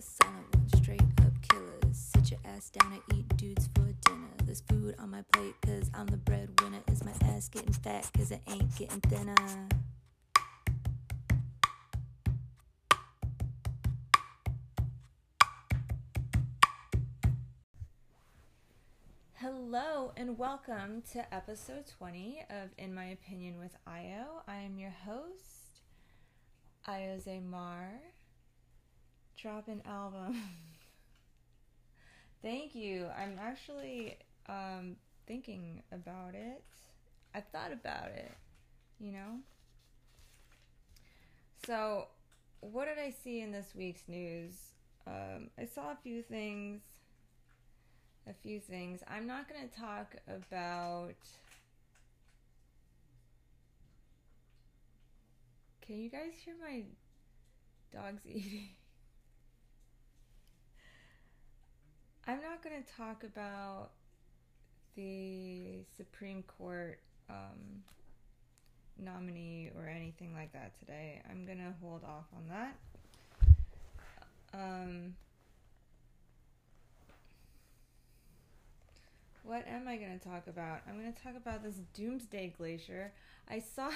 silent ones, straight up killers. Sit your ass down and eat dudes for dinner. There's food on my plate, cause I'm the breadwinner. Is my ass getting fat, cause it ain't getting thinner? Hello and welcome to episode 20 of In My Opinion with Io. I am your host, Io Zamar. Drop an album. Thank you. I'm actually um, thinking about it. I thought about it, you know? So, what did I see in this week's news? Um, I saw a few things a few things. I'm not going to talk about. Can you guys hear my dogs eating? I'm not going to talk about the Supreme Court um, nominee or anything like that today. I'm going to hold off on that. Um, What am I going to talk about? I'm going to talk about this doomsday glacier. I saw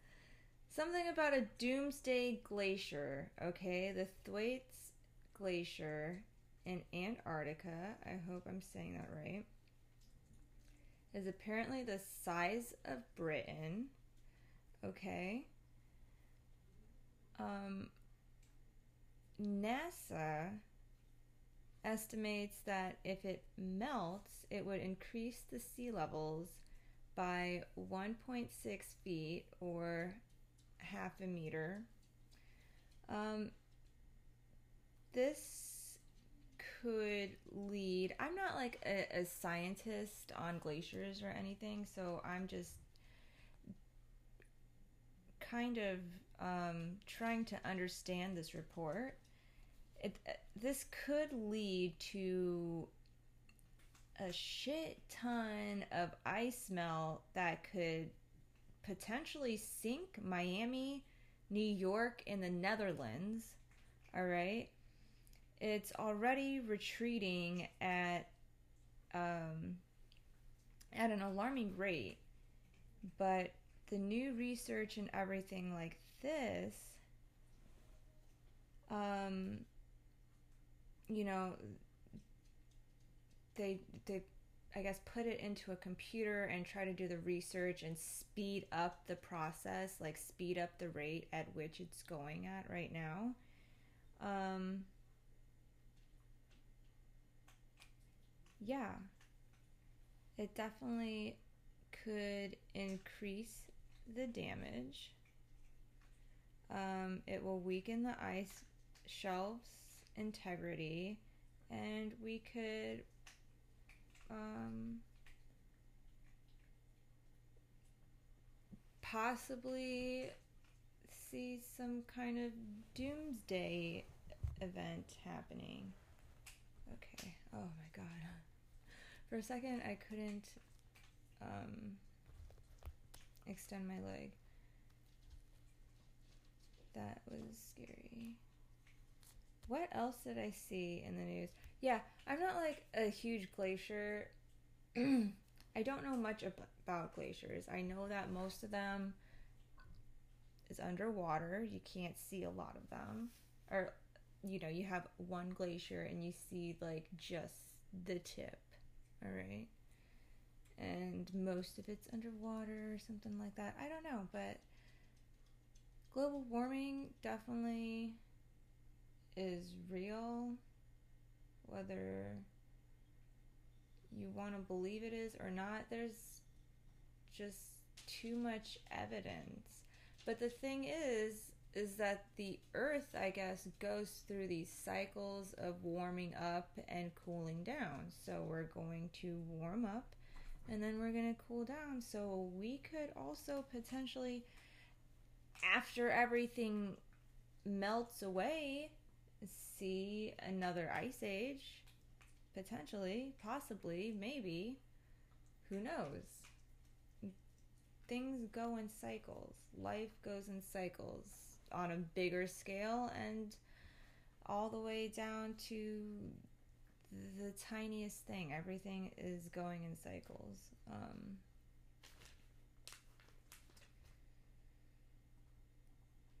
something about a doomsday glacier, okay? The Thwaites Glacier in Antarctica. I hope I'm saying that right. Is apparently the size of Britain. Okay. Um, NASA estimates that if it melts, it would increase the sea levels by 1.6 feet or half a meter. Um, this could lead, I'm not like a, a scientist on glaciers or anything, so I'm just kind of um, trying to understand this report. It, this could lead to a shit ton of ice melt that could potentially sink Miami, New York, and the Netherlands. All right. It's already retreating at um, at an alarming rate, but the new research and everything like this, um, you know, they they I guess put it into a computer and try to do the research and speed up the process, like speed up the rate at which it's going at right now. Um, yeah, it definitely could increase the damage. Um, it will weaken the ice shelf's integrity, and we could um, possibly see some kind of doomsday event happening. Okay. Oh my god. For a second, I couldn't um, extend my leg. That was scary. What else did I see in the news? Yeah, I'm not like a huge glacier. I don't know much about glaciers. I know that most of them is underwater. You can't see a lot of them. Or you know, you have one glacier and you see like just the tip. All right? And most of it's underwater or something like that. I don't know, but global warming definitely is real, whether you want to believe it is or not, there's just too much evidence. But the thing is, is that the earth, I guess, goes through these cycles of warming up and cooling down. So we're going to warm up and then we're going to cool down. So we could also potentially, after everything melts away, see another ice age. Potentially, possibly, maybe. Who knows? Things go in cycles. Life goes in cycles on a bigger scale and all the way down to the tiniest thing. Everything is going in cycles. Um,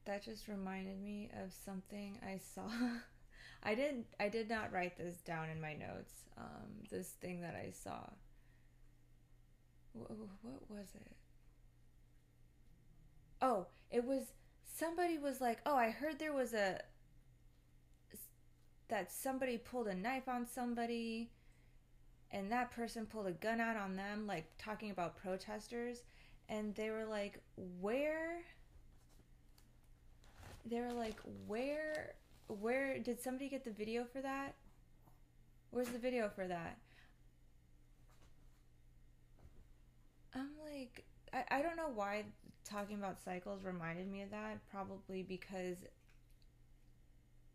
that just reminded me of something I saw. I didn't. I did not write this down in my notes. Um, this thing that I saw. What was it? Oh, it was somebody was like, "Oh, I heard there was a that somebody pulled a knife on somebody and that person pulled a gun out on them like talking about protesters and they were like, "Where they were like, "Where where did somebody get the video for that? Where's the video for that?" I'm like, I, I don't know why talking about cycles reminded me of that. Probably because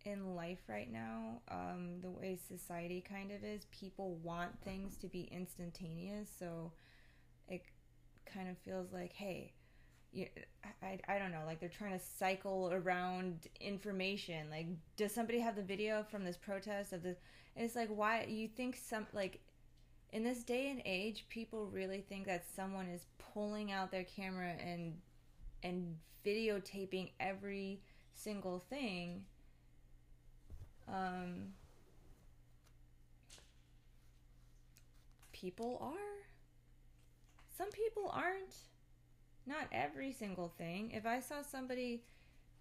in life right now, um, the way society kind of is, people want things to be instantaneous. So it kind of feels like, hey, I, I don't know, like they're trying to cycle around information. Like, does somebody have the video from this protest of the? it's like, why you think some like in this day and age, people really think that someone is pulling out their camera and and videotaping every single thing. Um, people are. Some people aren't. Not every single thing. If I saw somebody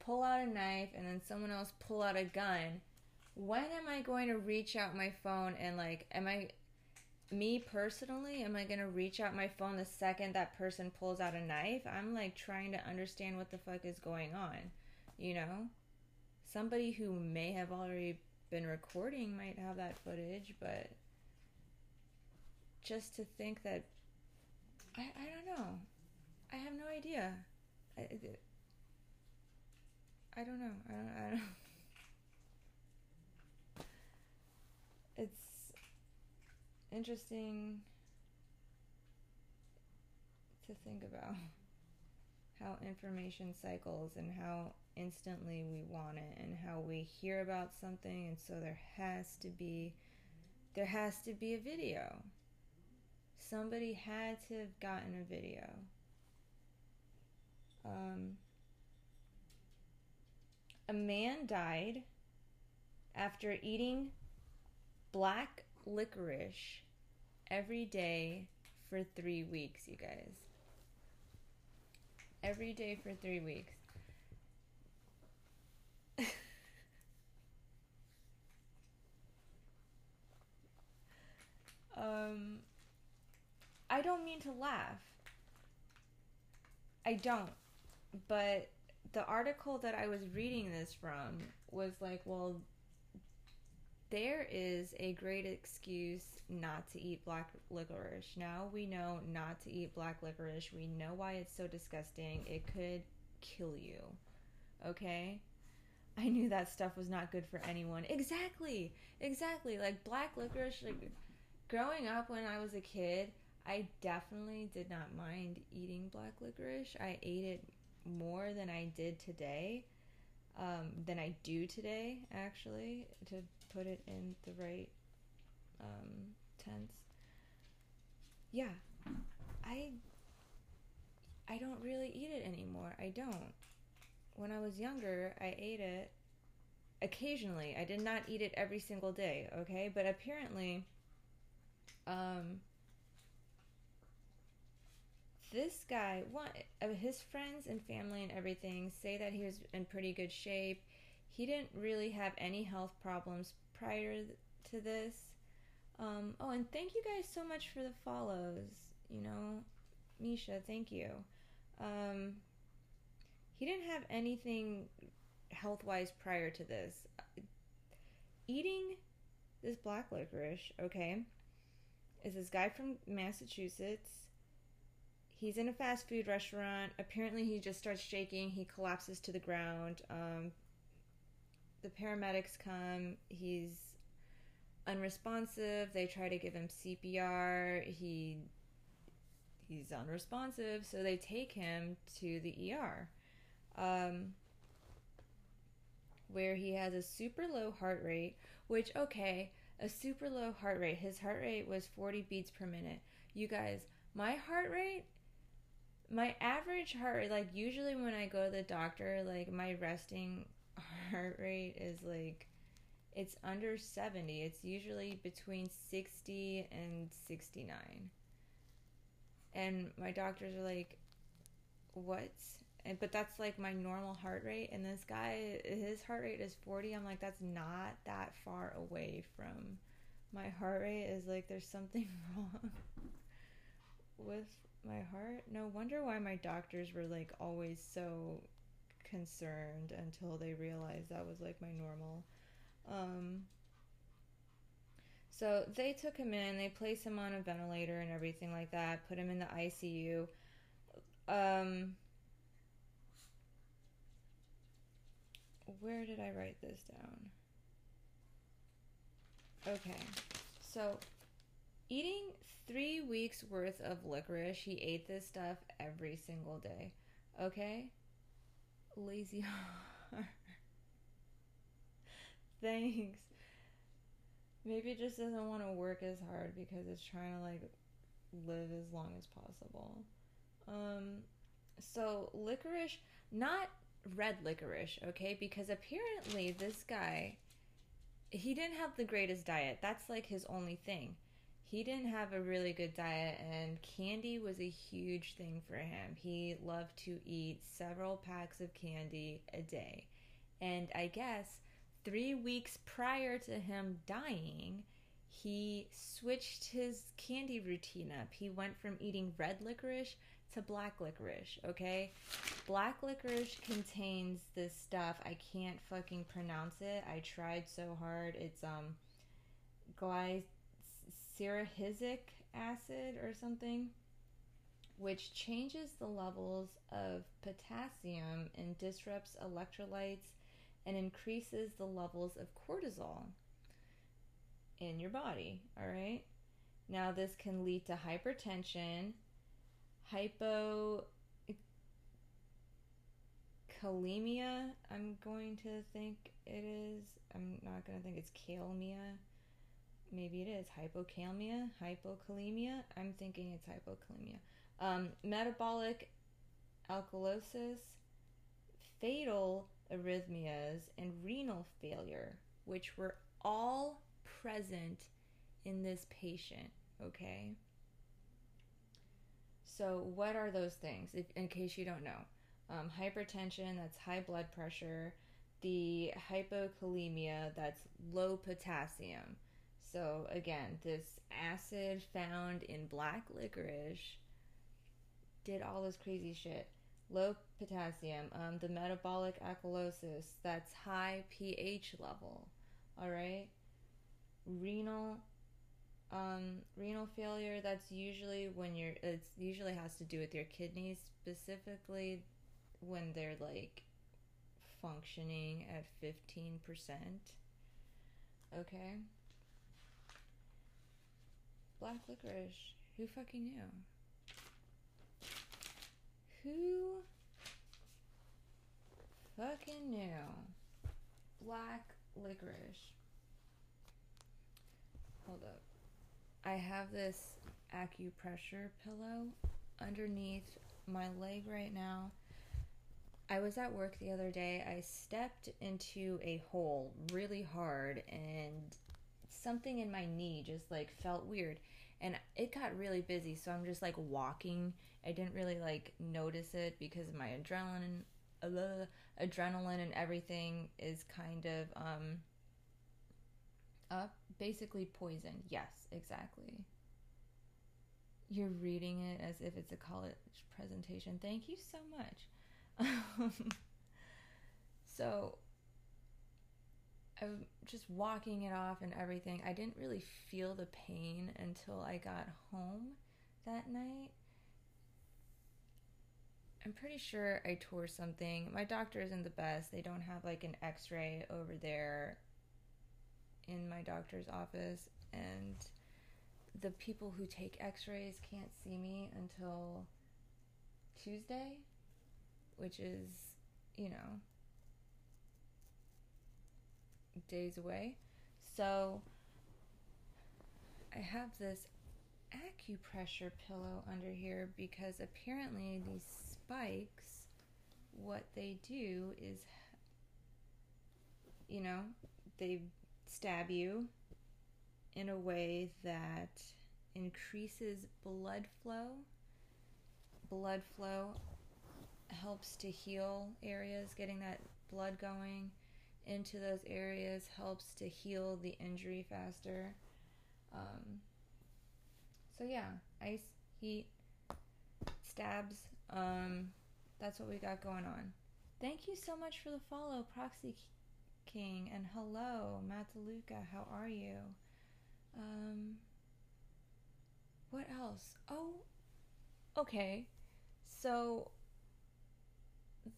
pull out a knife and then someone else pull out a gun, when am I going to reach out my phone and like, am I me personally, am I gonna reach out my phone the second that person pulls out a knife? I'm like trying to understand what the fuck is going on, you know? Somebody who may have already been recording might have that footage, but just to think that I, I don't know. I have no idea. I, I don't know. I don't, I don't It's interesting to think about how information cycles and how instantly we want it and how we hear about something. And so there has to be there has to be a video. Somebody had to have gotten a video. Um, a man died after eating black licorice every day for three weeks, you guys. Every day for three weeks. um, I don't mean to laugh. I don't. But the article that I was reading this from was like, well, there is a great excuse not to eat black licorice. Now we know not to eat black licorice. We know why it's so disgusting. It could kill you. Okay? I knew that stuff was not good for anyone. Exactly. Exactly. Like black licorice like growing up when I was a kid, I definitely did not mind eating black licorice. I ate it more than I did today. Um, than I do today, actually, to put it in the right um, tense. Yeah, I I don't really eat it anymore. I don't. When I was younger, I ate it occasionally. I did not eat it every single day, okay? But apparently um this guy, one of his friends and family and everything say that he was in pretty good shape. He didn't really have any health problems prior to this. Um, oh, and thank you guys so much for the follows. You know, Misha, thank you. Um, he didn't have anything health wise prior to this. Eating this black licorice, okay, is this guy from Massachusetts. He's in a fast food restaurant. Apparently, he just starts shaking. He collapses to the ground. Um, the paramedics come. He's unresponsive. They try to give him CPR. He he's unresponsive, so they take him to the ER. Um, where he has a super low heart rate, which, okay, a super low heart rate. His heart rate was 40 beats per minute. You guys, my heart rate, my average heart rate, like usually when I go to the doctor, like my resting heart rate is like, it's under 70. It's usually between 60 and 69. And my doctors are like, what? And, but that's like my normal heart rate. And this guy, his heart rate is 40. I'm like, that's not that far away from my heart rate. Is like, there's something wrong with my heart. No wonder why my doctors were like always so concerned until they realized that was like my normal. Um, so they took him in, they placed him on a ventilator and everything like that, put him in the ICU. Um, where did I write this down? Okay, so eating three weeks worth of licorice, he ate this stuff every single day. Okay? Lazy. Thanks. Maybe it just doesn't want to work as hard because it's trying to like live as long as possible. Um, so licorice, not red licorice, okay? Because apparently this guy, he didn't have the greatest diet. That's like his only thing. He didn't have a really good diet, and candy was a huge thing for him. He loved to eat several packs of candy a day. And I guess three weeks prior to him dying, he switched his candy routine up. He went from eating red licorice to black licorice, okay? Black licorice contains this stuff. I can't fucking pronounce it. I tried so hard. It's um glycerihizic acid or something which changes the levels of potassium and disrupts electrolytes and increases the levels of cortisol in your body. All right. Now, this can lead to hypertension, hypokalemia. I'm going to think it is. I'm not going to think it's kalemia. Maybe it is hypokalemia, hypokalemia. I'm thinking it's hypokalemia. Um, metabolic alkalosis, fatal arrhythmias, and renal failure, which were all present in this patient, okay? So, what are those things, if, in case you don't know? Um, hypertension, that's high blood pressure. The hypokalemia, that's low potassium. So, again, this acid found in black licorice did all this crazy shit low potassium, um, the metabolic alkalosis, that's high pH level, all right? Renal, um, renal failure, that's usually when you're, it's usually has to do with your kidneys, specifically when they're like functioning at 15%. Okay? Black licorice, who fucking knew? Who fucking knew? Black licorice. Hold up. I have this acupressure pillow underneath my leg right now. I was at work the other day. I stepped into a hole really hard and something in my knee just like felt weird and it got really busy so i'm just like walking. I didn't really like notice it because my adrenaline uh, adrenaline and everything is kind of um up basically poison. Yes exactly. You're reading it as if it's a college presentation. Thank you so much. So I'm just walking it off and everything. I didn't really feel the pain until I got home that night. I'm pretty sure I tore something. My doctor isn't the best. They don't have like an x ray over there in my doctor's office, and the people who take x rays can't see me until Tuesday, which is, you know, days away. So I have this acupressure pillow under here because apparently these spikes, what they do is, you know, they stab you in a way that increases blood flow. Blood flow helps to heal areas, getting that blood going into those areas helps to heal the injury faster. Um, so yeah, ice, heat, stabs. Um, that's what we got going on. Thank you so much for the follow, Proxy King, and hello, Mataluka. How are you? Um, what else? Oh, okay. So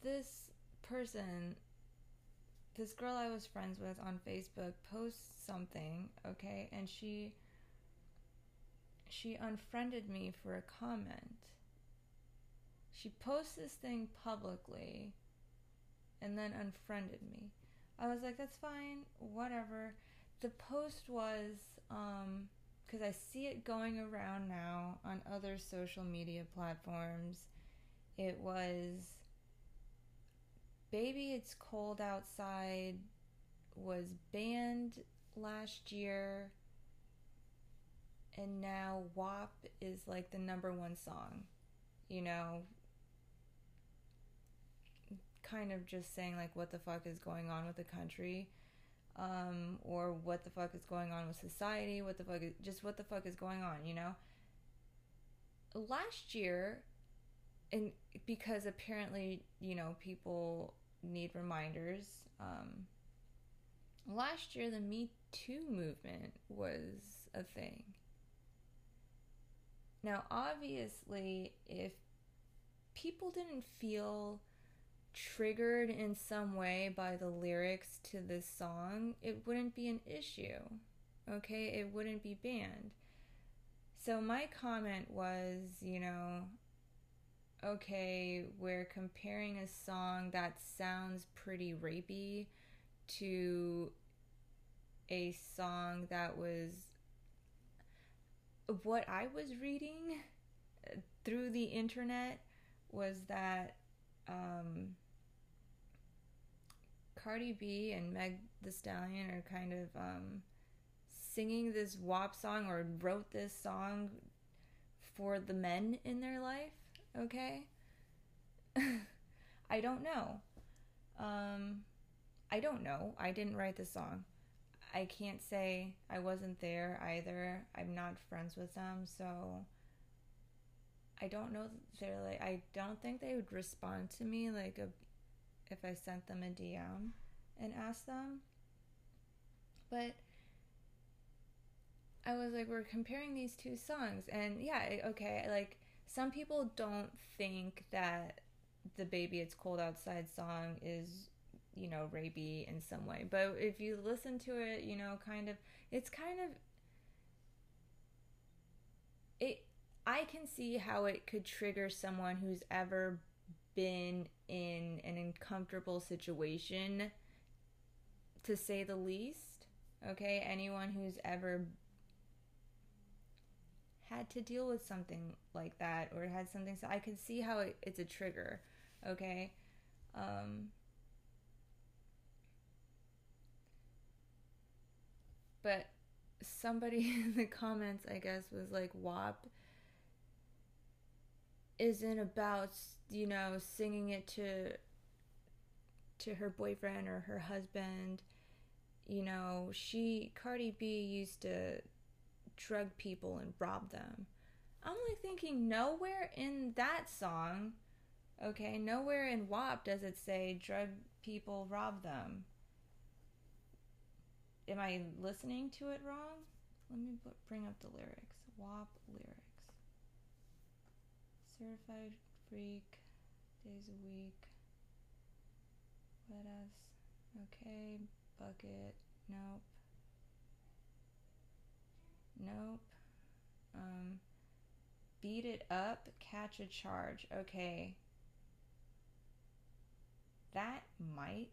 this person, this girl I was friends with on Facebook, posts something, okay, and she she unfriended me for a comment. She posts this thing publicly and then unfriended me. I was like, that's fine, whatever. The post was, um, because I see it going around now on other social media platforms. It was, Baby It's Cold Outside was banned last year and now WAP is like the number one song. You know, kind of just saying like what the fuck is going on with the country. Um, or what the fuck is going on with society, what the fuck is just what the fuck is going on, you know? Last year, and because apparently, you know, people need reminders, um, last year the Me Too movement was a thing. Now, obviously, if people didn't feel triggered in some way by the lyrics to this song, it wouldn't be an issue. Okay? It wouldn't be banned. So my comment was, you know, okay, we're comparing a song that sounds pretty rapey to a song that was what I was reading through the internet was that um, Cardi B and Meg the Stallion are kind of um, singing this WAP song or wrote this song for the men in their life, okay? I don't know. Um, I don't know. I didn't write the song. I can't say I wasn't there either. I'm not friends with them, so I don't know. They're like I don't think they would respond to me like a if I sent them a DM and asked them. But I was like, we're comparing these two songs, and yeah, okay, like some people don't think that the "Baby It's Cold Outside" song is you know, rapey in some way. But if you listen to it, you know, kind of, it's kind of, it, I can see how it could trigger someone who's ever been in an uncomfortable situation, to say the least. Okay, anyone who's ever had to deal with something like that or had something so I can see how it, it's a trigger. Okay, um, but somebody in the comments, I guess, was like, WAP isn't about, you know, singing it to to her boyfriend or her husband. You know, she Cardi B used to drug people and rob them. I'm like thinking nowhere in that song, okay, nowhere in WAP does it say drug people rob them am I listening to it wrong? Let me bring up the lyrics. WAP lyrics. Certified freak, days a week. What else? Okay, bucket. Nope. Nope. Um, beat it up, catch a charge. Okay. That might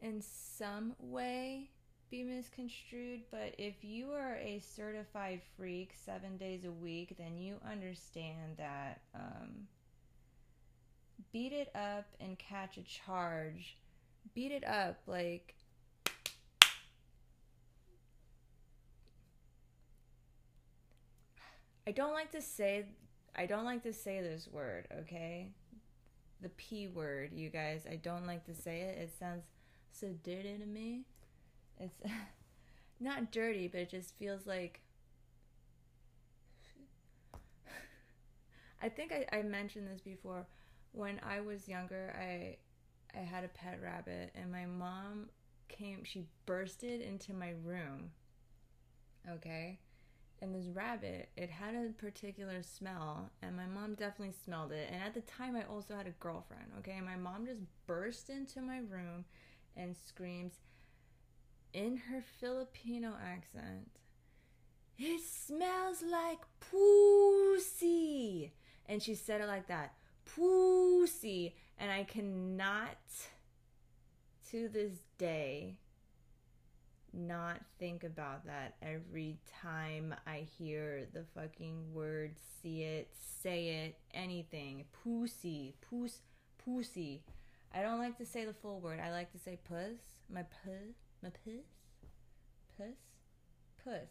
in some way be misconstrued, but if you are a certified freak seven days a week, then you understand that um, beat it up and catch a charge. Beat it up like. I don't like to say I don't like to say this word, okay? The P word, you guys. I don't like to say it. It sounds so dirty to me. It's not dirty, but it just feels like. I think I, I mentioned this before. When I was younger, I I had a pet rabbit, and my mom came. She bursted into my room. Okay, and this rabbit, it had a particular smell, and my mom definitely smelled it. And at the time, I also had a girlfriend. Okay, and my mom just burst into my room and screams in her Filipino accent, It smells like pussy. And she said it like that pussy. And I cannot, to this day, not think about that every time I hear the fucking word, see it, say it, anything. Pussy, puss, pussy. I don't like to say the full word. I like to say puss. My puss, my puss, puss, puss.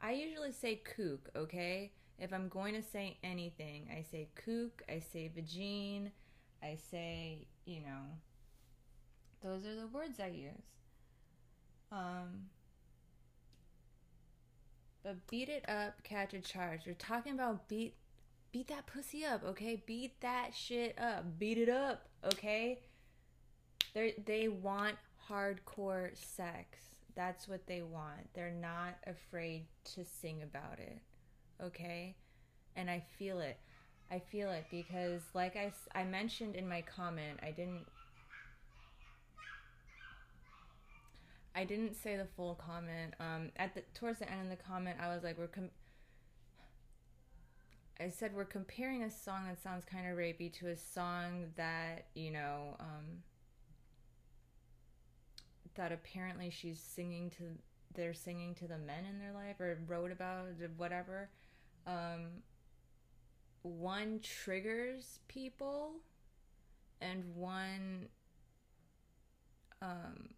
I usually say kook, okay? If I'm going to say anything, I say kook, I say vagine, I say, you know, those are the words I use. Um, but beat it up, catch a charge. You're talking about beat beat that pussy up, okay? Beat that shit up. Beat it up, okay? They they want hardcore sex. That's what they want. They're not afraid to sing about it. Okay? And I feel it. I feel it because like I I mentioned in my comment, I didn't I didn't say the full comment. Um, at the towards the end of the comment, I was like, "We're com- I said we're comparing a song that sounds kind of rapey to a song that you know um, that apparently she's singing to they're singing to the men in their life or wrote about whatever. Um, one triggers people, and one um,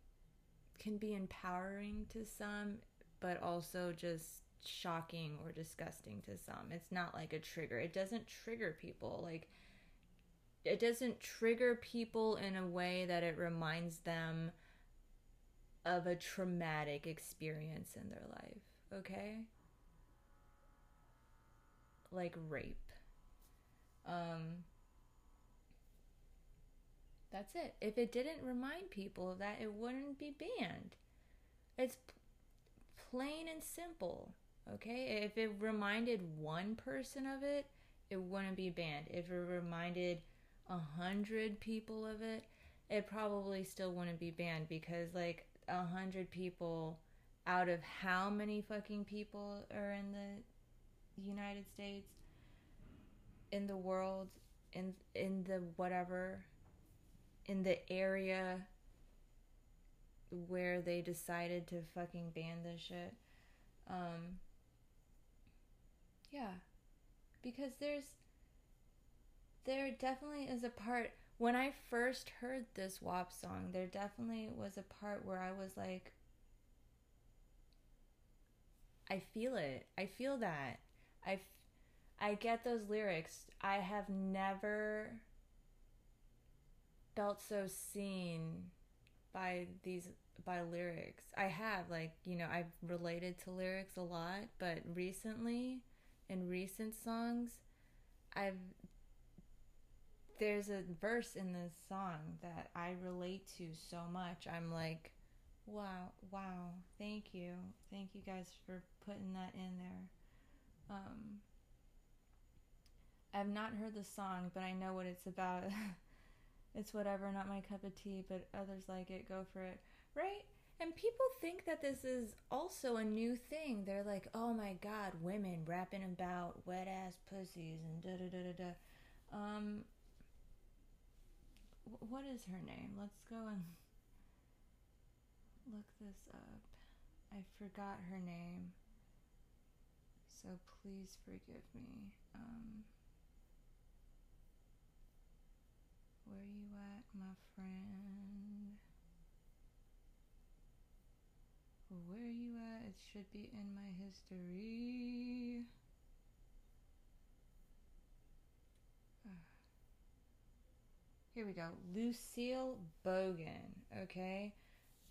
can be empowering to some, but also just shocking or disgusting to some. It's not like a trigger. It doesn't trigger people. Like, it doesn't trigger people in a way that it reminds them of a traumatic experience in their life, okay? Like rape. Um, that's it. If it didn't remind people of that, it wouldn't be banned. It's p- plain and simple. Okay? If it reminded one person of it, it wouldn't be banned. If it reminded a hundred people of it, it probably still wouldn't be banned because, like, a hundred people out of how many fucking people are in the United States, in the world, in in the whatever in the area where they decided to fucking ban this shit. Um, yeah. Because there's there definitely is a part when I first heard this WAP song, there definitely was a part where I was like I feel it. I feel that. I I get those lyrics. I have never felt so seen by these by lyrics. I have like, you know, I've related to lyrics a lot, but recently in recent songs, I've there's a verse in this song that I relate to so much. I'm like, wow, wow, thank you. Thank you guys for putting that in there. Um I've not heard the song, but I know what it's about. it's whatever, not my cup of tea, but others like it, go for it. Right? And people think that this is also a new thing. They're like, oh my god, women rapping about wet ass pussies and da da da da da. Um, what is her name? Let's go and. look this up. I forgot her name. So please forgive me. Um, where you at, my friend? Where you at? It should be in my history. Here we go. Lucille Bogan. Okay.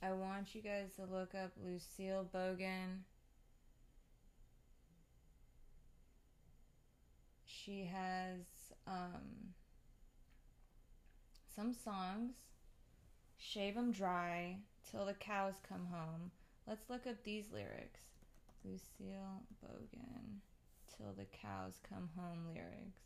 I want you guys to look up Lucille Bogan. She has um, some songs. Shave 'em dry till the cows come home. Let's look up these lyrics. Lucille Bogan, till the cows come home lyrics.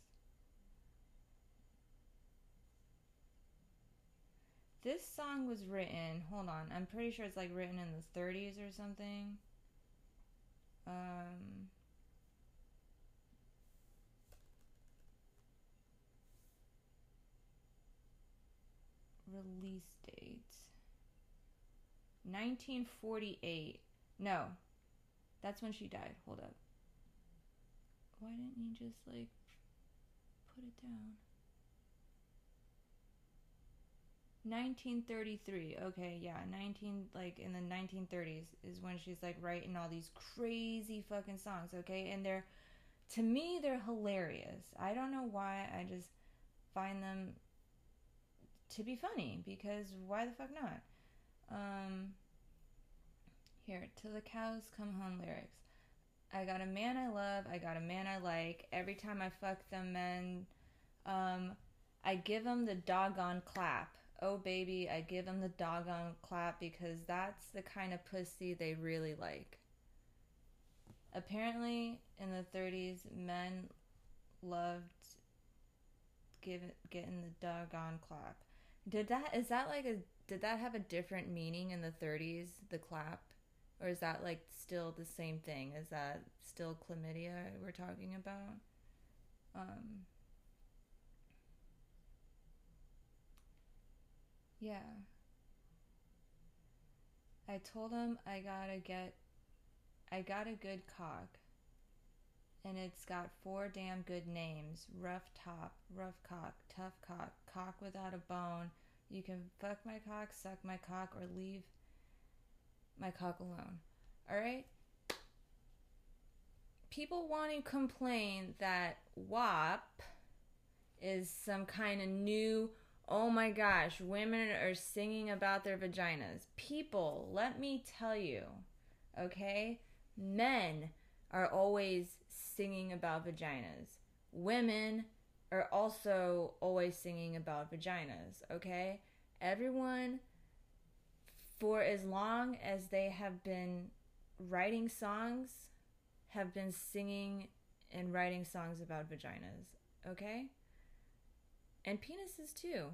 This song was written, hold on, I'm pretty sure it's like written in the 30s or something. Release date 1948. No, that's when she died. Hold up. Why didn't you just like put it down? 1933. Okay, yeah, 19 like in the 1930s is when she's like writing all these crazy fucking songs, okay? And they're to me they're hilarious. I don't know why. I just find them to be funny because why the fuck not? Um here, till the cows come home lyrics. I got a man I love, I got a man I like. Every time I fuck them men, um, I give them the doggone clap oh baby, I give them the doggone clap because that's the kind of pussy they really like. Apparently, in the 30s, men loved giving getting the doggone clap. Did that is that like a did that have a different meaning in the 30s, the clap? Or is that like still the same thing? Is that still chlamydia we're talking about? Um Yeah. I told him I gotta get, I got a good cock. And it's got four damn good names rough top, rough cock, tough cock, cock without a bone. You can fuck my cock, suck my cock, or leave my cock alone. Alright? People want to complain that WAP is some kind of new Oh my gosh, women are singing about their vaginas. People, let me tell you, okay? Men are always singing about vaginas. Women are also always singing about vaginas, okay? Everyone, for as long as they have been writing songs, have been singing and writing songs about vaginas, okay? and penises too,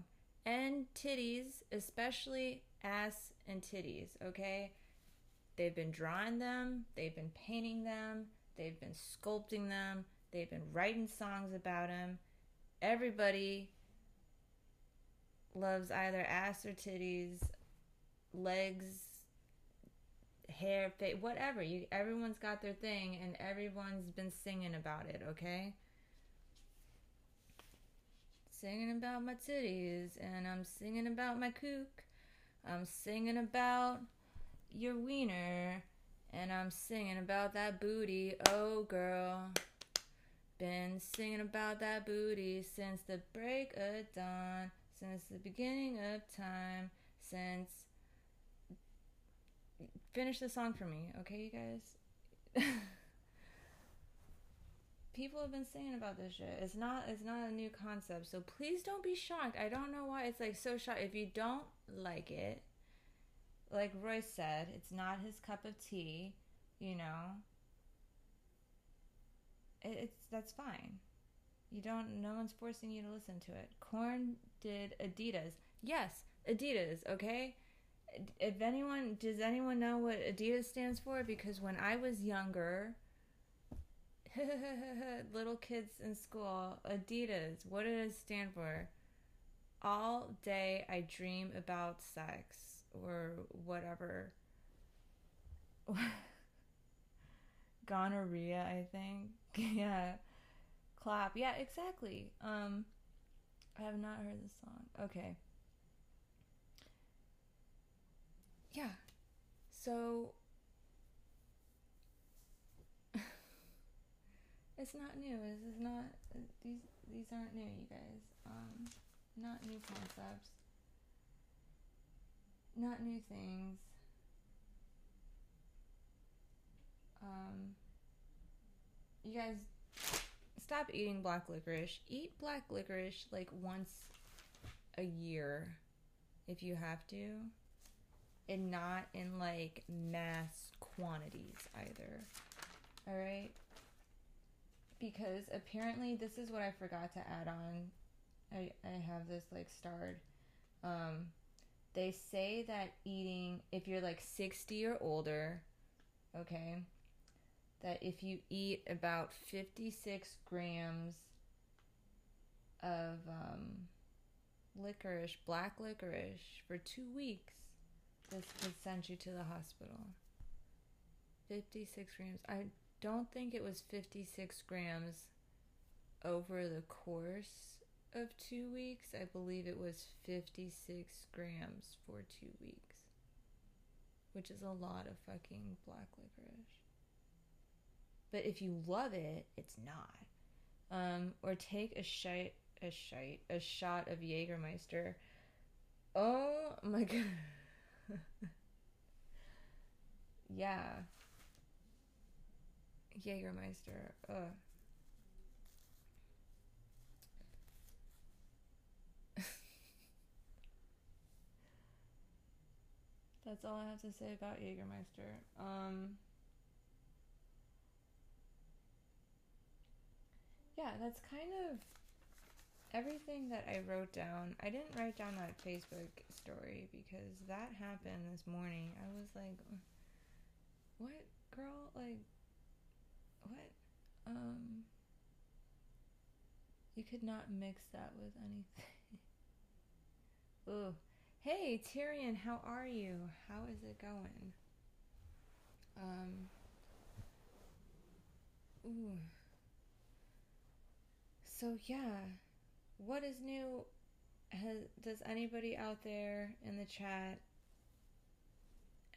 and titties, especially ass and titties, okay? They've been drawing them, they've been painting them, they've been sculpting them, they've been writing songs about them. Everybody loves either ass or titties, legs, hair, face, whatever. You everyone's got their thing and everyone's been singing about it, okay? singing about my titties and I'm singing about my kook. I'm singing about your wiener and I'm singing about that booty. Oh, girl. Been singing about that booty since the break of dawn, since the beginning of time, since. Finish the song for me, okay, you guys? people have been saying about this shit. It's not it's not a new concept. So please don't be shocked. I don't know why it's like so shocked. If you don't like it, like Royce said, it's not his cup of tea, you know. It, it's that's fine. You don't no one's forcing you to listen to it. Korn did Adidas. Yes, Adidas, okay? If anyone does anyone know what Adidas stands for because when I was younger, little kids in school, Adidas, what does it stand for? All day I dream about sex or whatever. gonorrhea, I think. yeah. Clap. Yeah, exactly. Um I have not heard this song. Okay. Yeah. So it's not new. This is not these these aren't new, you guys. Um not new concepts. Not new things. Um you guys stop eating black licorice. Eat black licorice like once a year if you have to. And not in like mass quantities either. Alright? Because apparently this is what I forgot to add on. I, I have this like starred. Um they say that eating if you're like 60 or older, okay, that if you eat about 56 grams of um, licorice, black licorice, for two weeks, this could send you to the hospital. 56 grams. I don't think it was 56 grams over the course of two weeks. I believe it was 56 grams for two weeks, which is a lot of fucking black licorice. But if you love it, it's not. Um, or take a shite, a shite, a shot of Jägermeister. Oh my god. yeah. Jägermeister. Ugh. That's all I have to say about Jägermeister. Um, yeah, that's kind of everything that I wrote down. I didn't write down that Facebook story because that happened this morning. I was like, what, girl? Like, what? Um, you could not mix that with anything. Ooh. Hey, Tyrion, how are you? How is it going? Um, ooh. So yeah, what is new? Has, does anybody out there in the chat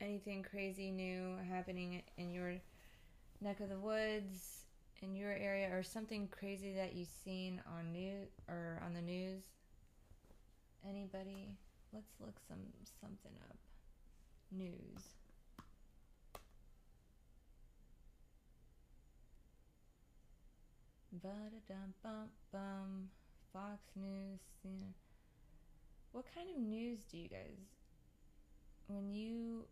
anything crazy new happening in your neck of the woods in your area or something crazy that you've seen on news or on the news? Anybody? Let's look some something up. News. Ba-da-dum bum bum. Fox News. What kind of news do you guys, when you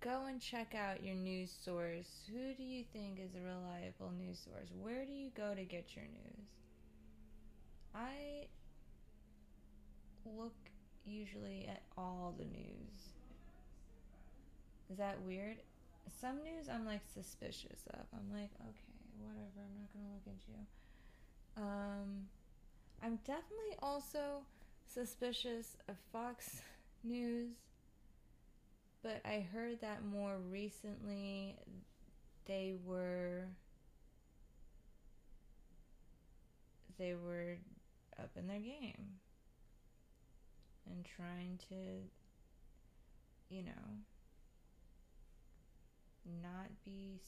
go and check out your news source, who do you think is a reliable news source? Where do you go to get your news? I look usually at all the news. Is that weird? Some news I'm like suspicious of. I'm like, okay, whatever, I'm not gonna look at you. Um, I'm definitely also suspicious of Fox News, but I heard that more recently they were they were up in their game and trying to you know not be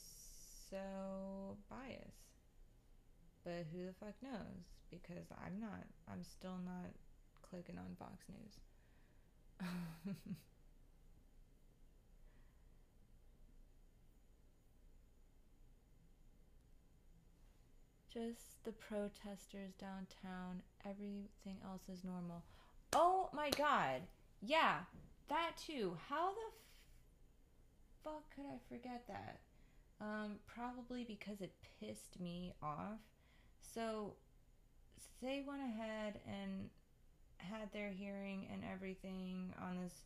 so biased. But who the fuck knows? Because I'm not, I'm still not clicking on Fox News. Just the protesters downtown. Everything else is normal. Oh my god. Yeah, that too. How the fuck could I forget that? Um, probably because it pissed me off. So they went ahead and had their hearing and everything on this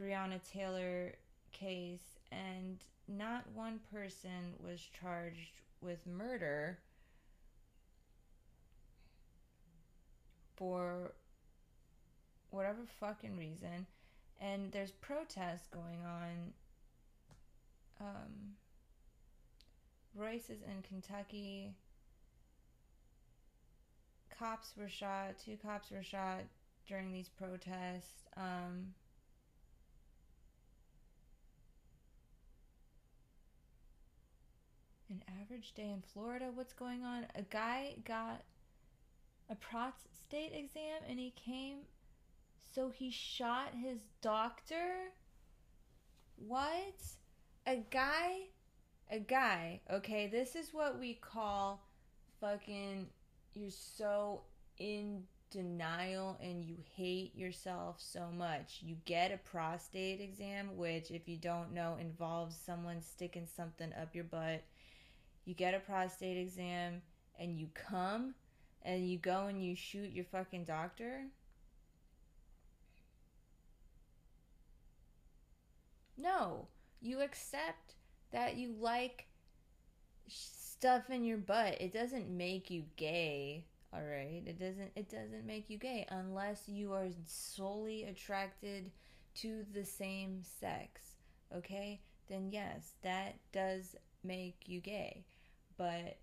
Breonna Taylor case, and not one person was charged with murder for whatever fucking reason. And there's protests going on Royce is in Kentucky. Cops were shot. Two cops were shot during these protests. Um, an average day in Florida. What's going on? A guy got a prostate exam and he came, so he shot his doctor. What? A guy, a guy, okay, this is what we call fucking, you're so in denial and you hate yourself so much. You get a prostate exam, which, if you don't know, involves someone sticking something up your butt. You get a prostate exam and you come and you go and you shoot your fucking doctor. No, you accept that you like stuff in your butt. It doesn't make you gay, all right? It doesn't it doesn't make you gay unless you are solely attracted to the same sex, okay? Then yes, that does make you gay. But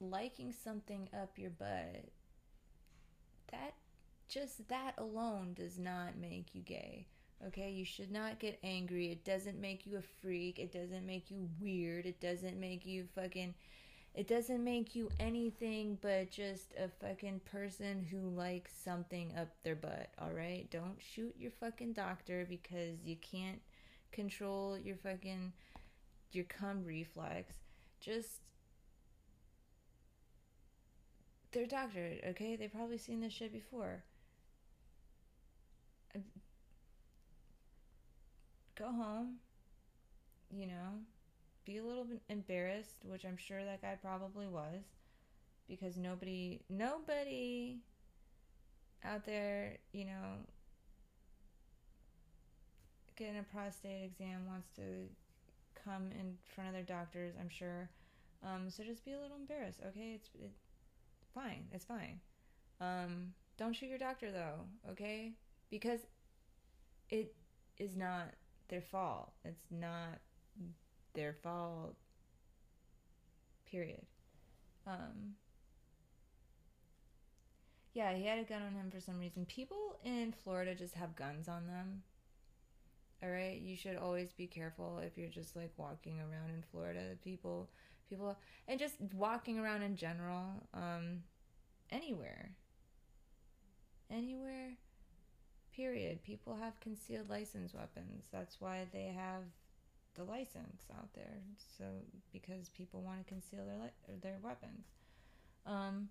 liking something up your butt that just that alone does not make you gay. Okay, you should not get angry. It doesn't make you a freak. It doesn't make you weird. It doesn't make you fucking. It doesn't make you anything but just a fucking person who likes something up their butt, alright? Don't shoot your fucking doctor because you can't control your fucking. your cum reflex. Just. They're doctored, okay? They've probably seen this shit before go home, you know, be a little bit embarrassed, which I'm sure that guy probably was, because nobody, nobody out there, you know, getting a prostate exam wants to come in front of their doctors, I'm sure. Um, so just be a little embarrassed, okay? It's it, fine. It's fine. Um, don't shoot your doctor though, okay? Because it is not their fault. It's not their fault. Period. Um, yeah, he had a gun on him for some reason. People in Florida just have guns on them. All right, you should always be careful if you're just like walking around in Florida. People, people, and just walking around in general. Um, anywhere. Anywhere Period. People have concealed license weapons. That's why they have the license out there. So because people want to conceal their li- their weapons. Um,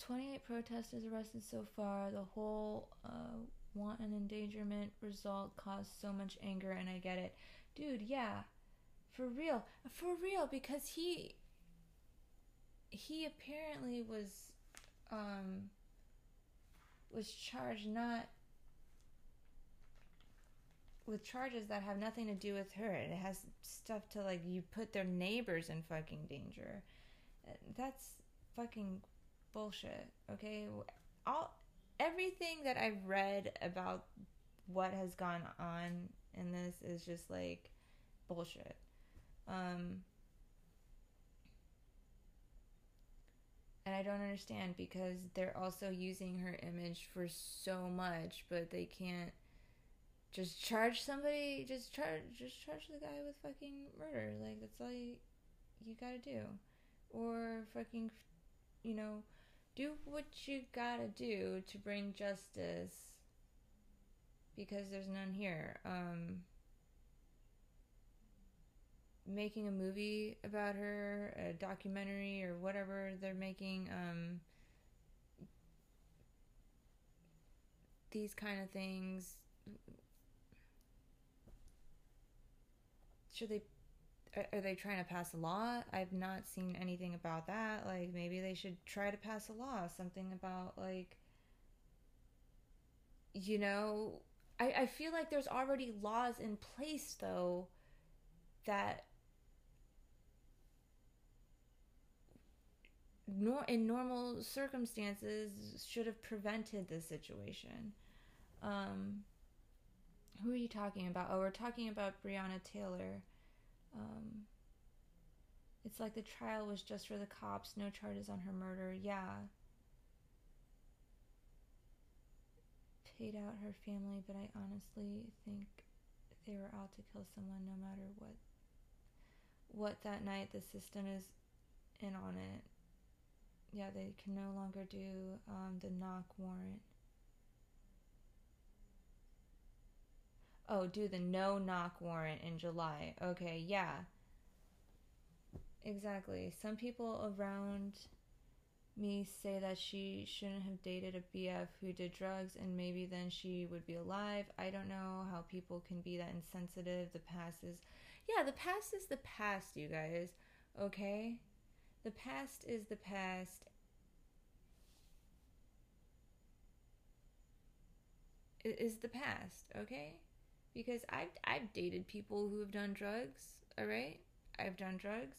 28 protesters arrested so far. The whole uh, wanton endangerment result caused so much anger, and I get it, dude. Yeah, for real, for real, because he he apparently was um was charged not with charges that have nothing to do with her. It has stuff to like you put their neighbors in fucking danger. That's fucking bullshit. Okay, all everything that I've read about what has gone on in this is just like bullshit. Um, and I don't understand because they're also using her image for so much, but they can't just charge somebody. Just charge, just charge the guy with fucking murder. Like that's all you you gotta do, or fucking, you know, do what you gotta do to bring justice. Because there's none here. Um, making a movie about her, a documentary or whatever they're making. Um, these kind of things. Should they? Are they trying to pass a law? I've not seen anything about that. Like maybe they should try to pass a law, something about like. You know, I, I feel like there's already laws in place though that nor in normal circumstances should have prevented this situation. Um, who are you talking about? Oh, we're talking about Breonna Taylor. Um, it's like the trial was just for the cops, no charges on her murder. Yeah. Paid out her family, but I honestly think they were out to kill someone no matter what what that night the system is in on it. Yeah, they can no longer do um, the knock warrant. Oh, do the no knock warrant in July. Okay, yeah. Exactly. Some people around me say that she shouldn't have dated a BF who did drugs and maybe then she would be alive. I don't know how people can be that insensitive. The past is. Yeah, the past is the past, you guys. Okay? The past is the past. It is the past, okay? Because I've I've dated people who have done drugs, all right? I've done drugs.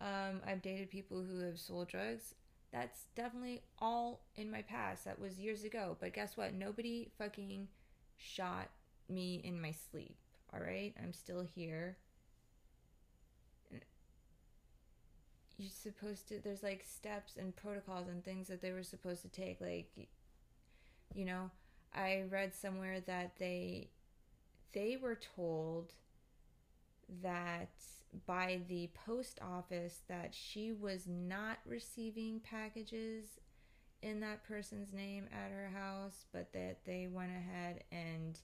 Um, I've dated people who have sold drugs. That's definitely all in my past. That was years ago. But guess what? Nobody fucking shot me in my sleep. All right? I'm still here. You're supposed to, there's like steps and protocols and things that they were supposed to take. Like, you know, I read somewhere that they, they were told that by the post office that she was not receiving packages in that person's name at her house, but that they went ahead and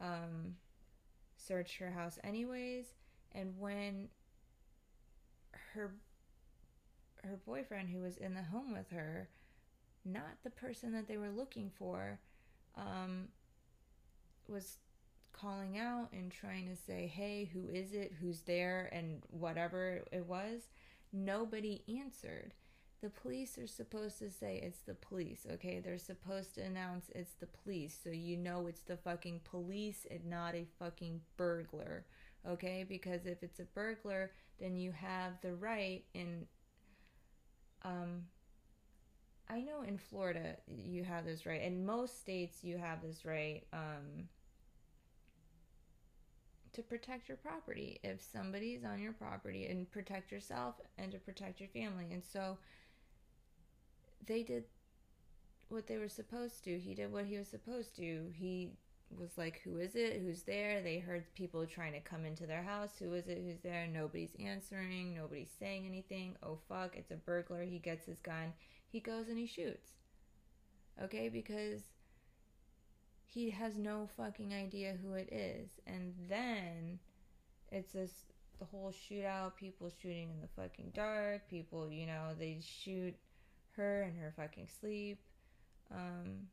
um, searched her house anyways. And when her her boyfriend, who was in the home with her, not the person that they were looking for, um, was calling out and trying to say, hey, who is it? Who's there? And whatever it was, nobody answered. The police are supposed to say it's the police, okay? They're supposed to announce it's the police so you know it's the fucking police and not a fucking burglar, okay? Because if it's a burglar, then you have the right in um I know in Florida you have this right. In most states you have this right um to protect your property if somebody's on your property and protect yourself and to protect your family. And so they did what they were supposed to. He did what he was supposed to. He was like, Who is it? Who's there? They heard people trying to come into their house. Who is it? Who's there? Nobody's answering. Nobody's saying anything. Oh, fuck. It's a burglar. He gets his gun. He goes and he shoots. Okay? Because he has no fucking idea who it is. And then it's this the whole shootout, people shooting in the fucking dark, people, you know, they shoot her in her fucking sleep. Um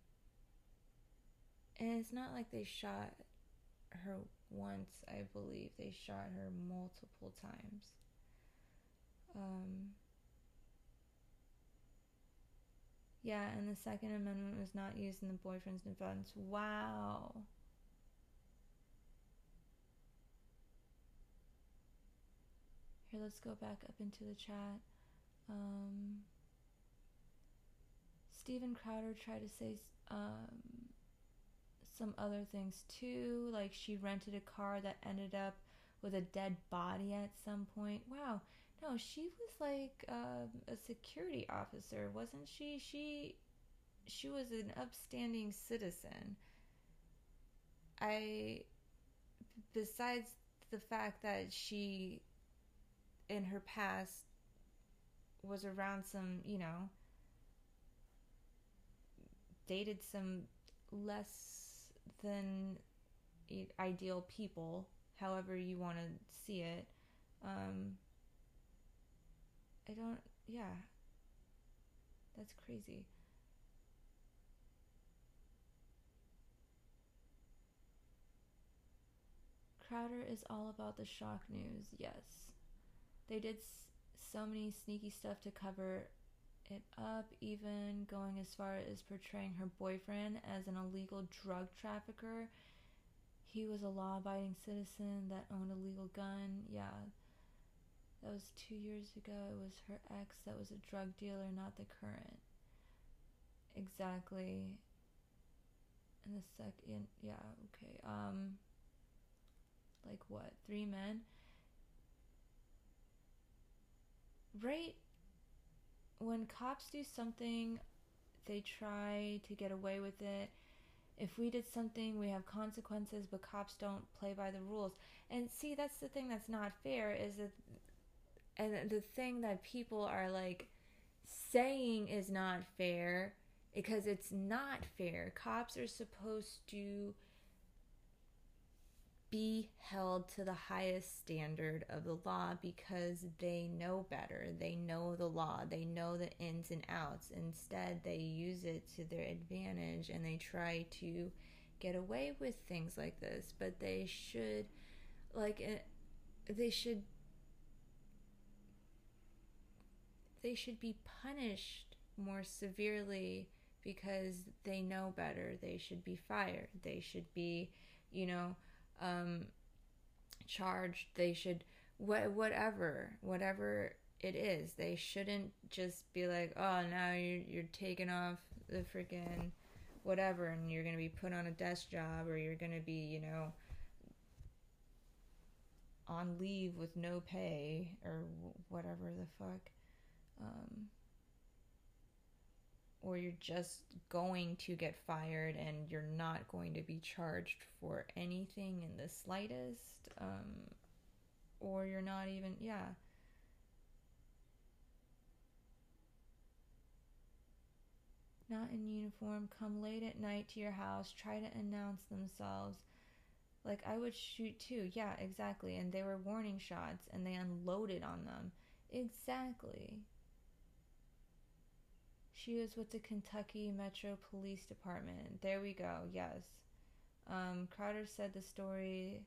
and it's not like they shot her once, I believe. They shot her multiple times. Um Yeah, and the Second Amendment was not used in the boyfriend's defense. Wow. Here, let's go back up into the chat. Um, Steven Crowder tried to say um, some other things too, like she rented a car that ended up with a dead body at some point. Wow, no, she was like um, a security officer, wasn't she? She she was an upstanding citizen. I besides the fact that she in her past was around some, you know, dated some less than ideal people, however you want to see it. Um, I don't, yeah. That's crazy. Crowder is all about the shock news, yes. They did s- so many sneaky stuff to cover it up, even going as far as portraying her boyfriend as an illegal drug trafficker. He was a law abiding citizen that owned a legal gun. Yeah, that was two years ago. It was her ex that was a drug dealer, not the current. Exactly. And the second, yeah, okay. Um, like what? Three men? right when cops do something, they try to get away with it. If we did something, we have consequences, but cops don't play by the rules. And see, that's the thing that's not fair is that, and the thing that people are like saying is not fair because it's not fair. Cops are supposed to be held to the highest standard of the law because they know better. They know the law. They know the ins and outs. Instead, they use it to their advantage and they try to get away with things like this. But they should, like, eh, they should. They should be punished more severely because they know better. They should be fired. They should be, you know, um, charged. They should wh- whatever whatever it is. They shouldn't just be like, oh, now you're you're taking off the freaking whatever, and you're gonna be put on a desk job, or you're gonna be, you know, on leave with no pay, or whatever the fuck. Um, or you're just going to get fired and you're not going to be charged for anything in the slightest um, or you're not even yeah. Not in uniform come late at night to your house try to announce themselves. Like i would shoot too yeah exactly and they were warning shots and they unloaded on them. Exactly she was with the Kentucky Metro Police Department. There we go. Yes. Um, Crowder said the story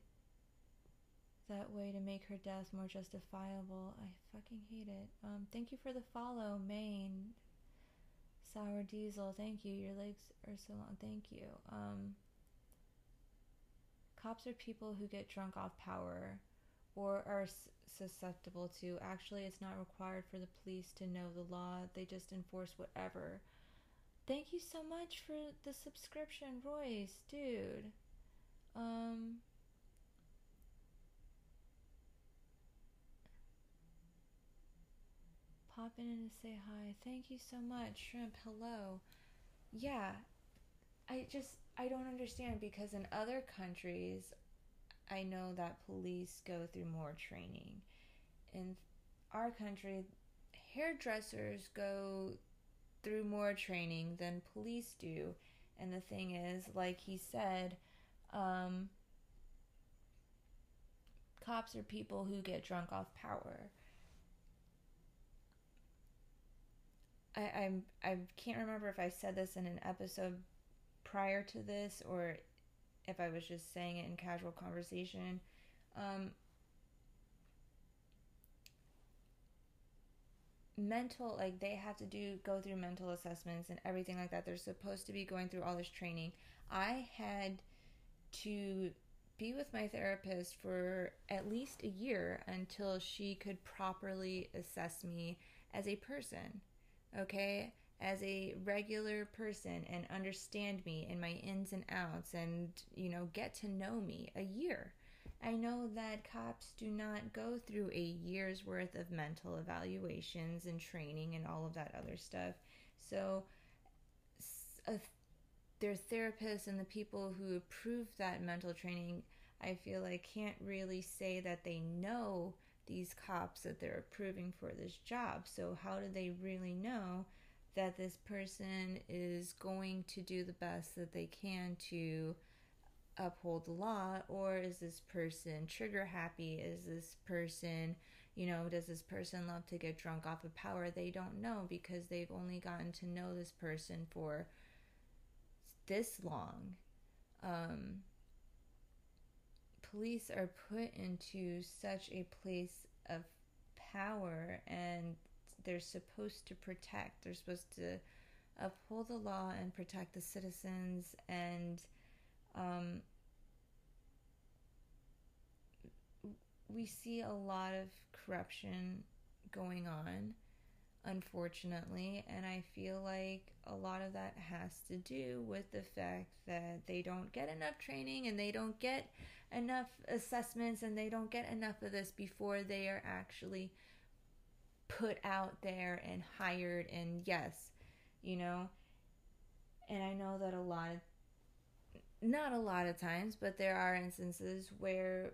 that way to make her death more justifiable. I fucking hate it. Um, thank you for the follow, Maine. Sour Diesel, thank you. Your legs are so long. Thank you. Um, cops are people who get drunk off power or are susceptible to. Actually, it's not required for the police to know the law, they just enforce whatever. Thank you so much for the subscription, Royce, dude. Um, pop in and say hi. Thank you so much, Shrimp. Hello. Yeah, I just I don't understand because in other countries I know that police go through more training. In our country, hairdressers go through more training than police do. And the thing is, like he said, um, cops are people who get drunk off power. I I'm I can't remember if I said this in an episode prior to this or if I was just saying it in casual conversation. Um, mental like they have to do go through mental assessments and everything like that they're supposed to be going through all this training i had to be with my therapist for at least a year until she could properly assess me as a person okay as a regular person and understand me and my ins and outs and, you know, get to know me a year. I know that cops do not go through a year's worth of mental evaluations and training and all of that other stuff. So, a, uh, their therapists and the people who approve that mental training, I feel like can't really say that they know these cops that they're approving for this job. So, how do they really know that this person is going to do the best that they can to uphold the law or is this person trigger happy? Is this person you know does this person love to get drunk off of power? They don't know because they've only gotten to know this person for this long. Um, police are put into such a place of power and they're supposed to protect. They're supposed to uphold the law and protect the citizens and um, we see a lot of corruption going on unfortunately and i feel like a lot of that has to do with the fact that they don't get enough training and they don't get enough assessments and they don't get enough of this before they are actually put out there and hired and yes, you know. And I know that a lot of not a lot of times, but there are instances where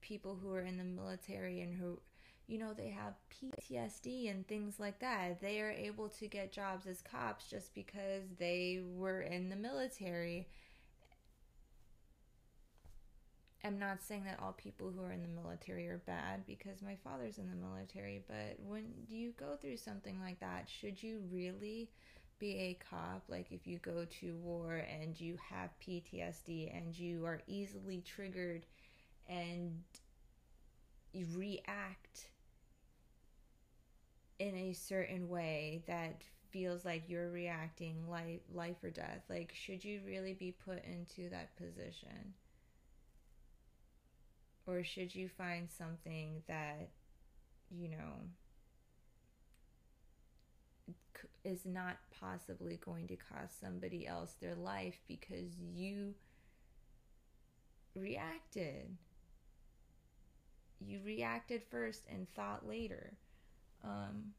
people who are in the military and who you know they have PTSD and things like that they are able to get jobs as cops just because they were in the military I'm not saying that all people who are in the military are bad because my father's in the military, but when you go through something like that, should you really be a cop? Like, if you go to war and you have PTSD and you are easily triggered and you react in a certain way that feels like you're reacting life life or death like should you really be put into that position or should you find something that, you know, is not possibly going to cost somebody else their life because you reacted? You reacted first and thought later. Um,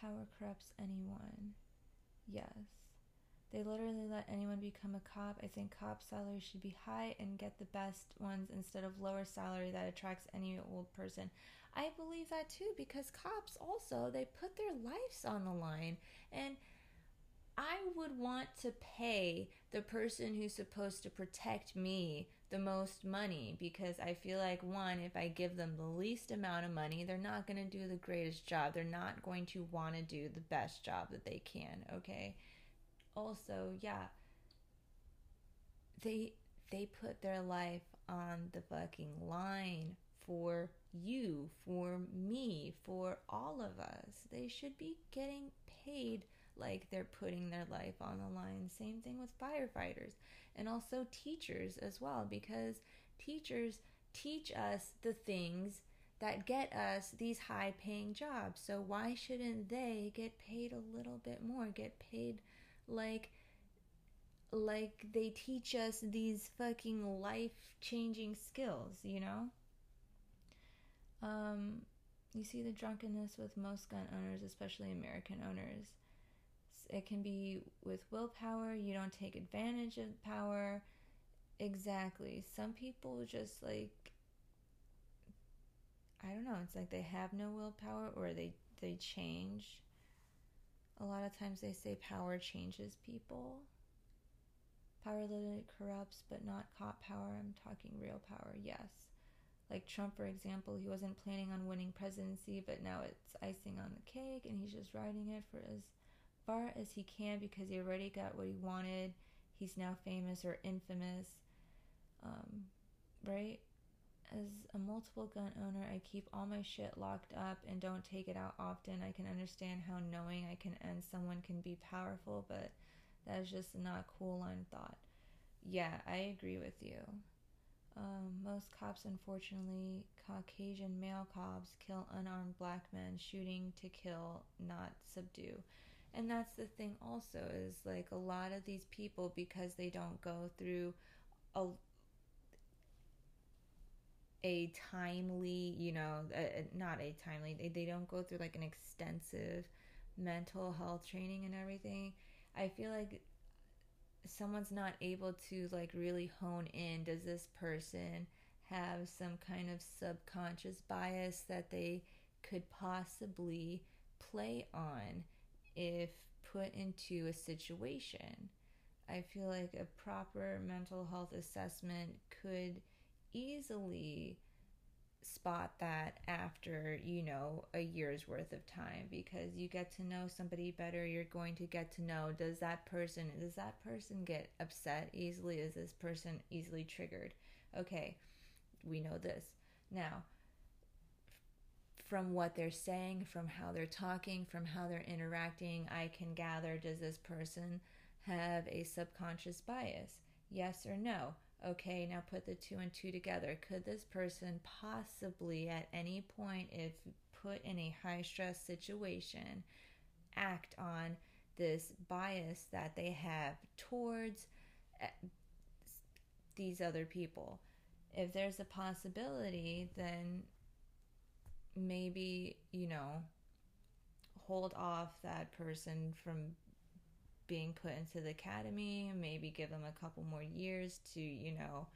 power corrupts anyone. Yes. They literally let anyone become a cop. I think cop salaries should be high and get the best ones instead of lower salary that attracts any old person. I believe that too because cops also they put their lives on the line and I would want to pay the person who's supposed to protect me the most money because I feel like one, if I give them the least amount of money, they're not going to do the greatest job. They're not going to want to do the best job that they can, okay? Also, yeah, they they put their life on the fucking line for you, for me, for all of us. They should be getting paid like they're putting their life on the line. Same thing with firefighters and also teachers as well, because teachers teach us the things that get us these high paying jobs. So why shouldn't they get paid a little bit more? Get paid like like they teach us these fucking life changing skills, you know? Um, you see the drunkenness with most gun owners, especially American owners. It can be with willpower, you don't take advantage of power. Exactly. Some people just like I don't know, it's like they have no willpower or they they change a lot of times they say power changes people. Power literally corrupts, but not cop power. I'm talking real power, yes. Like Trump, for example, he wasn't planning on winning presidency, but now it's icing on the cake, and he's just riding it for as far as he can because he already got what he wanted. He's now famous or infamous, um, right? As a multiple gun owner, I keep all my shit locked up and don't take it out often. I can understand how knowing I can end someone can be powerful, but that is just not cool line thought. Yeah, I agree with you. Um, most cops, unfortunately, Caucasian male cops kill unarmed black men, shooting to kill, not subdue. And that's the thing, also, is like a lot of these people, because they don't go through a a timely, you know, not a timely, they, they don't go through like an extensive mental health training and everything. I feel like someone's not able to like really hone in does this person have some kind of subconscious bias that they could possibly play on if put into a situation. I feel like a proper mental health assessment could easily spot that after you know a year's worth of time because you get to know somebody better you're going to get to know does that person does that person get upset easily? Is this person easily triggered? Okay we know this. Now from what they're saying from how they're talking from how they're interacting i can gather does this person have a subconscious bias? Yes or no okay, now put the two and two together. Could this person possibly, at any point, if put in a high stress situation, act on this bias that they have towards eh, these other people? if there's a possibility, then maybe, you know, hold off that person from being put into the academy, maybe give them a couple more years to, you know,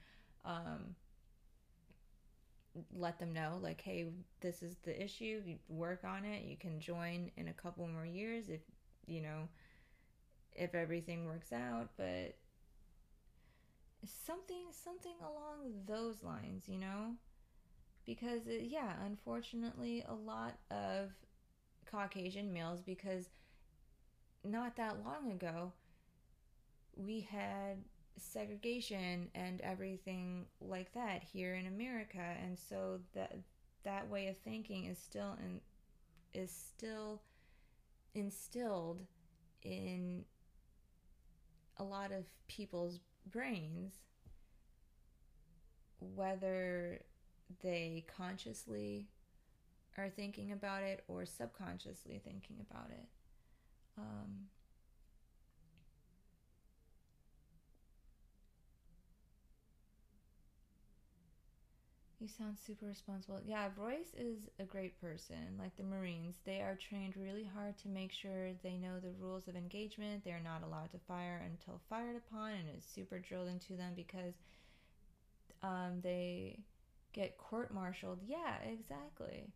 um, let them know, like, hey, this is the issue, you work on it, you can join in a couple more years if, you know, if everything works out, but something something along those lines, you know? Because it, yeah, unfortunately a lot of Caucasian males because not that long ago we had segregation and everything like that here in America and so that that way of thinking is still in is still instilled in a lot of people's brains whether they consciously are thinking about it or subconsciously thinking about it. Um, you sound super responsible. Yeah, Royce is a great person. Like the Marines, they are trained really hard to make sure they know the rules of engagement. They're not allowed to fire until fired upon, and it's super drilled into them because um, they get court martialed. Yeah, exactly.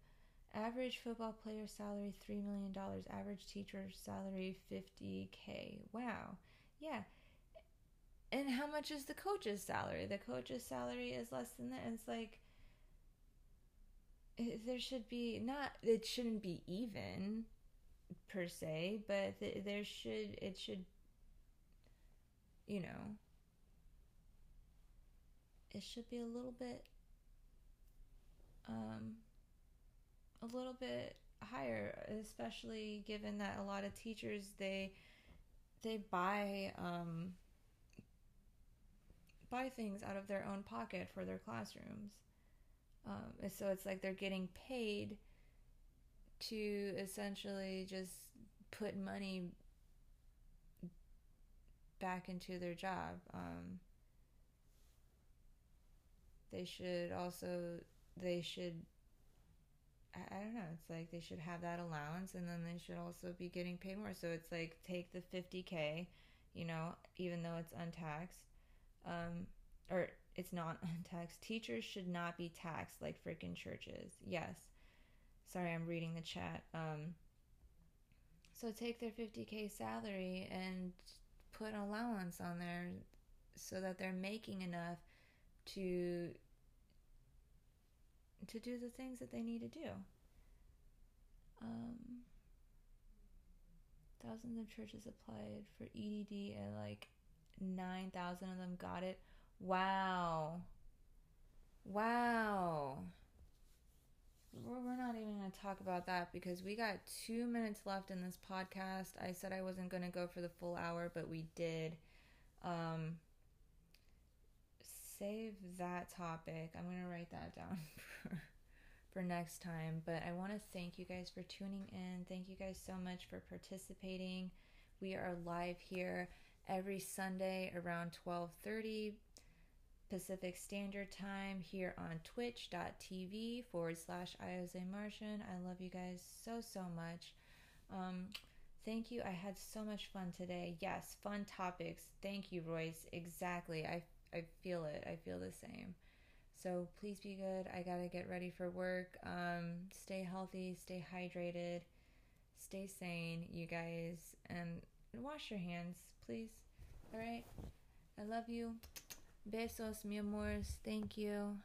Average football player salary $3 million. Average teacher salary 50K. Wow. Yeah. And how much is the coach's salary? The coach's salary is less than that. It's like, there should be not, it shouldn't be even per se, but there should, it should, you know, it should be a little bit um, a little bit higher, especially given that a lot of teachers they they buy um, buy things out of their own pocket for their classrooms. Um, so it's like they're getting paid to essentially just put money back into their job. Um, they should also they should I, I don't know. It's like they should have that allowance and then they should also be getting paid more. So it's like take the 50k you know even though it's untaxed um or it's not untaxed. Teachers should not be taxed like freaking churches. Yes. Sorry i'm reading the chat. Um so take their 50k salary and put an allowance on there so that they're making enough to to do the things that they need to do. Um, thousands of churches applied for EDD and like 9,000 of them got it. Wow. Wow. We're not even going to talk about that because we got two minutes left in this podcast. I said I wasn't going to go for the full hour, but we did. Um, save that topic. I'm going to write that down for, for next time. But I want to thank you guys for tuning in. Thank you guys so much for participating. We are live here every Sunday around 12:30 Pacific Standard Time here on twitch.tv forward slash Iose Martian. I love you guys so, so much. Um, thank you. I had so much fun today. Yes, fun topics. Thank you, Royce. Exactly. I I feel it. I feel the same. So please be good. I gotta get ready for work. Um, stay healthy, stay hydrated, stay sane, you guys, and wash your hands, please. All right. I love you. Besos, mi amores. Thank you.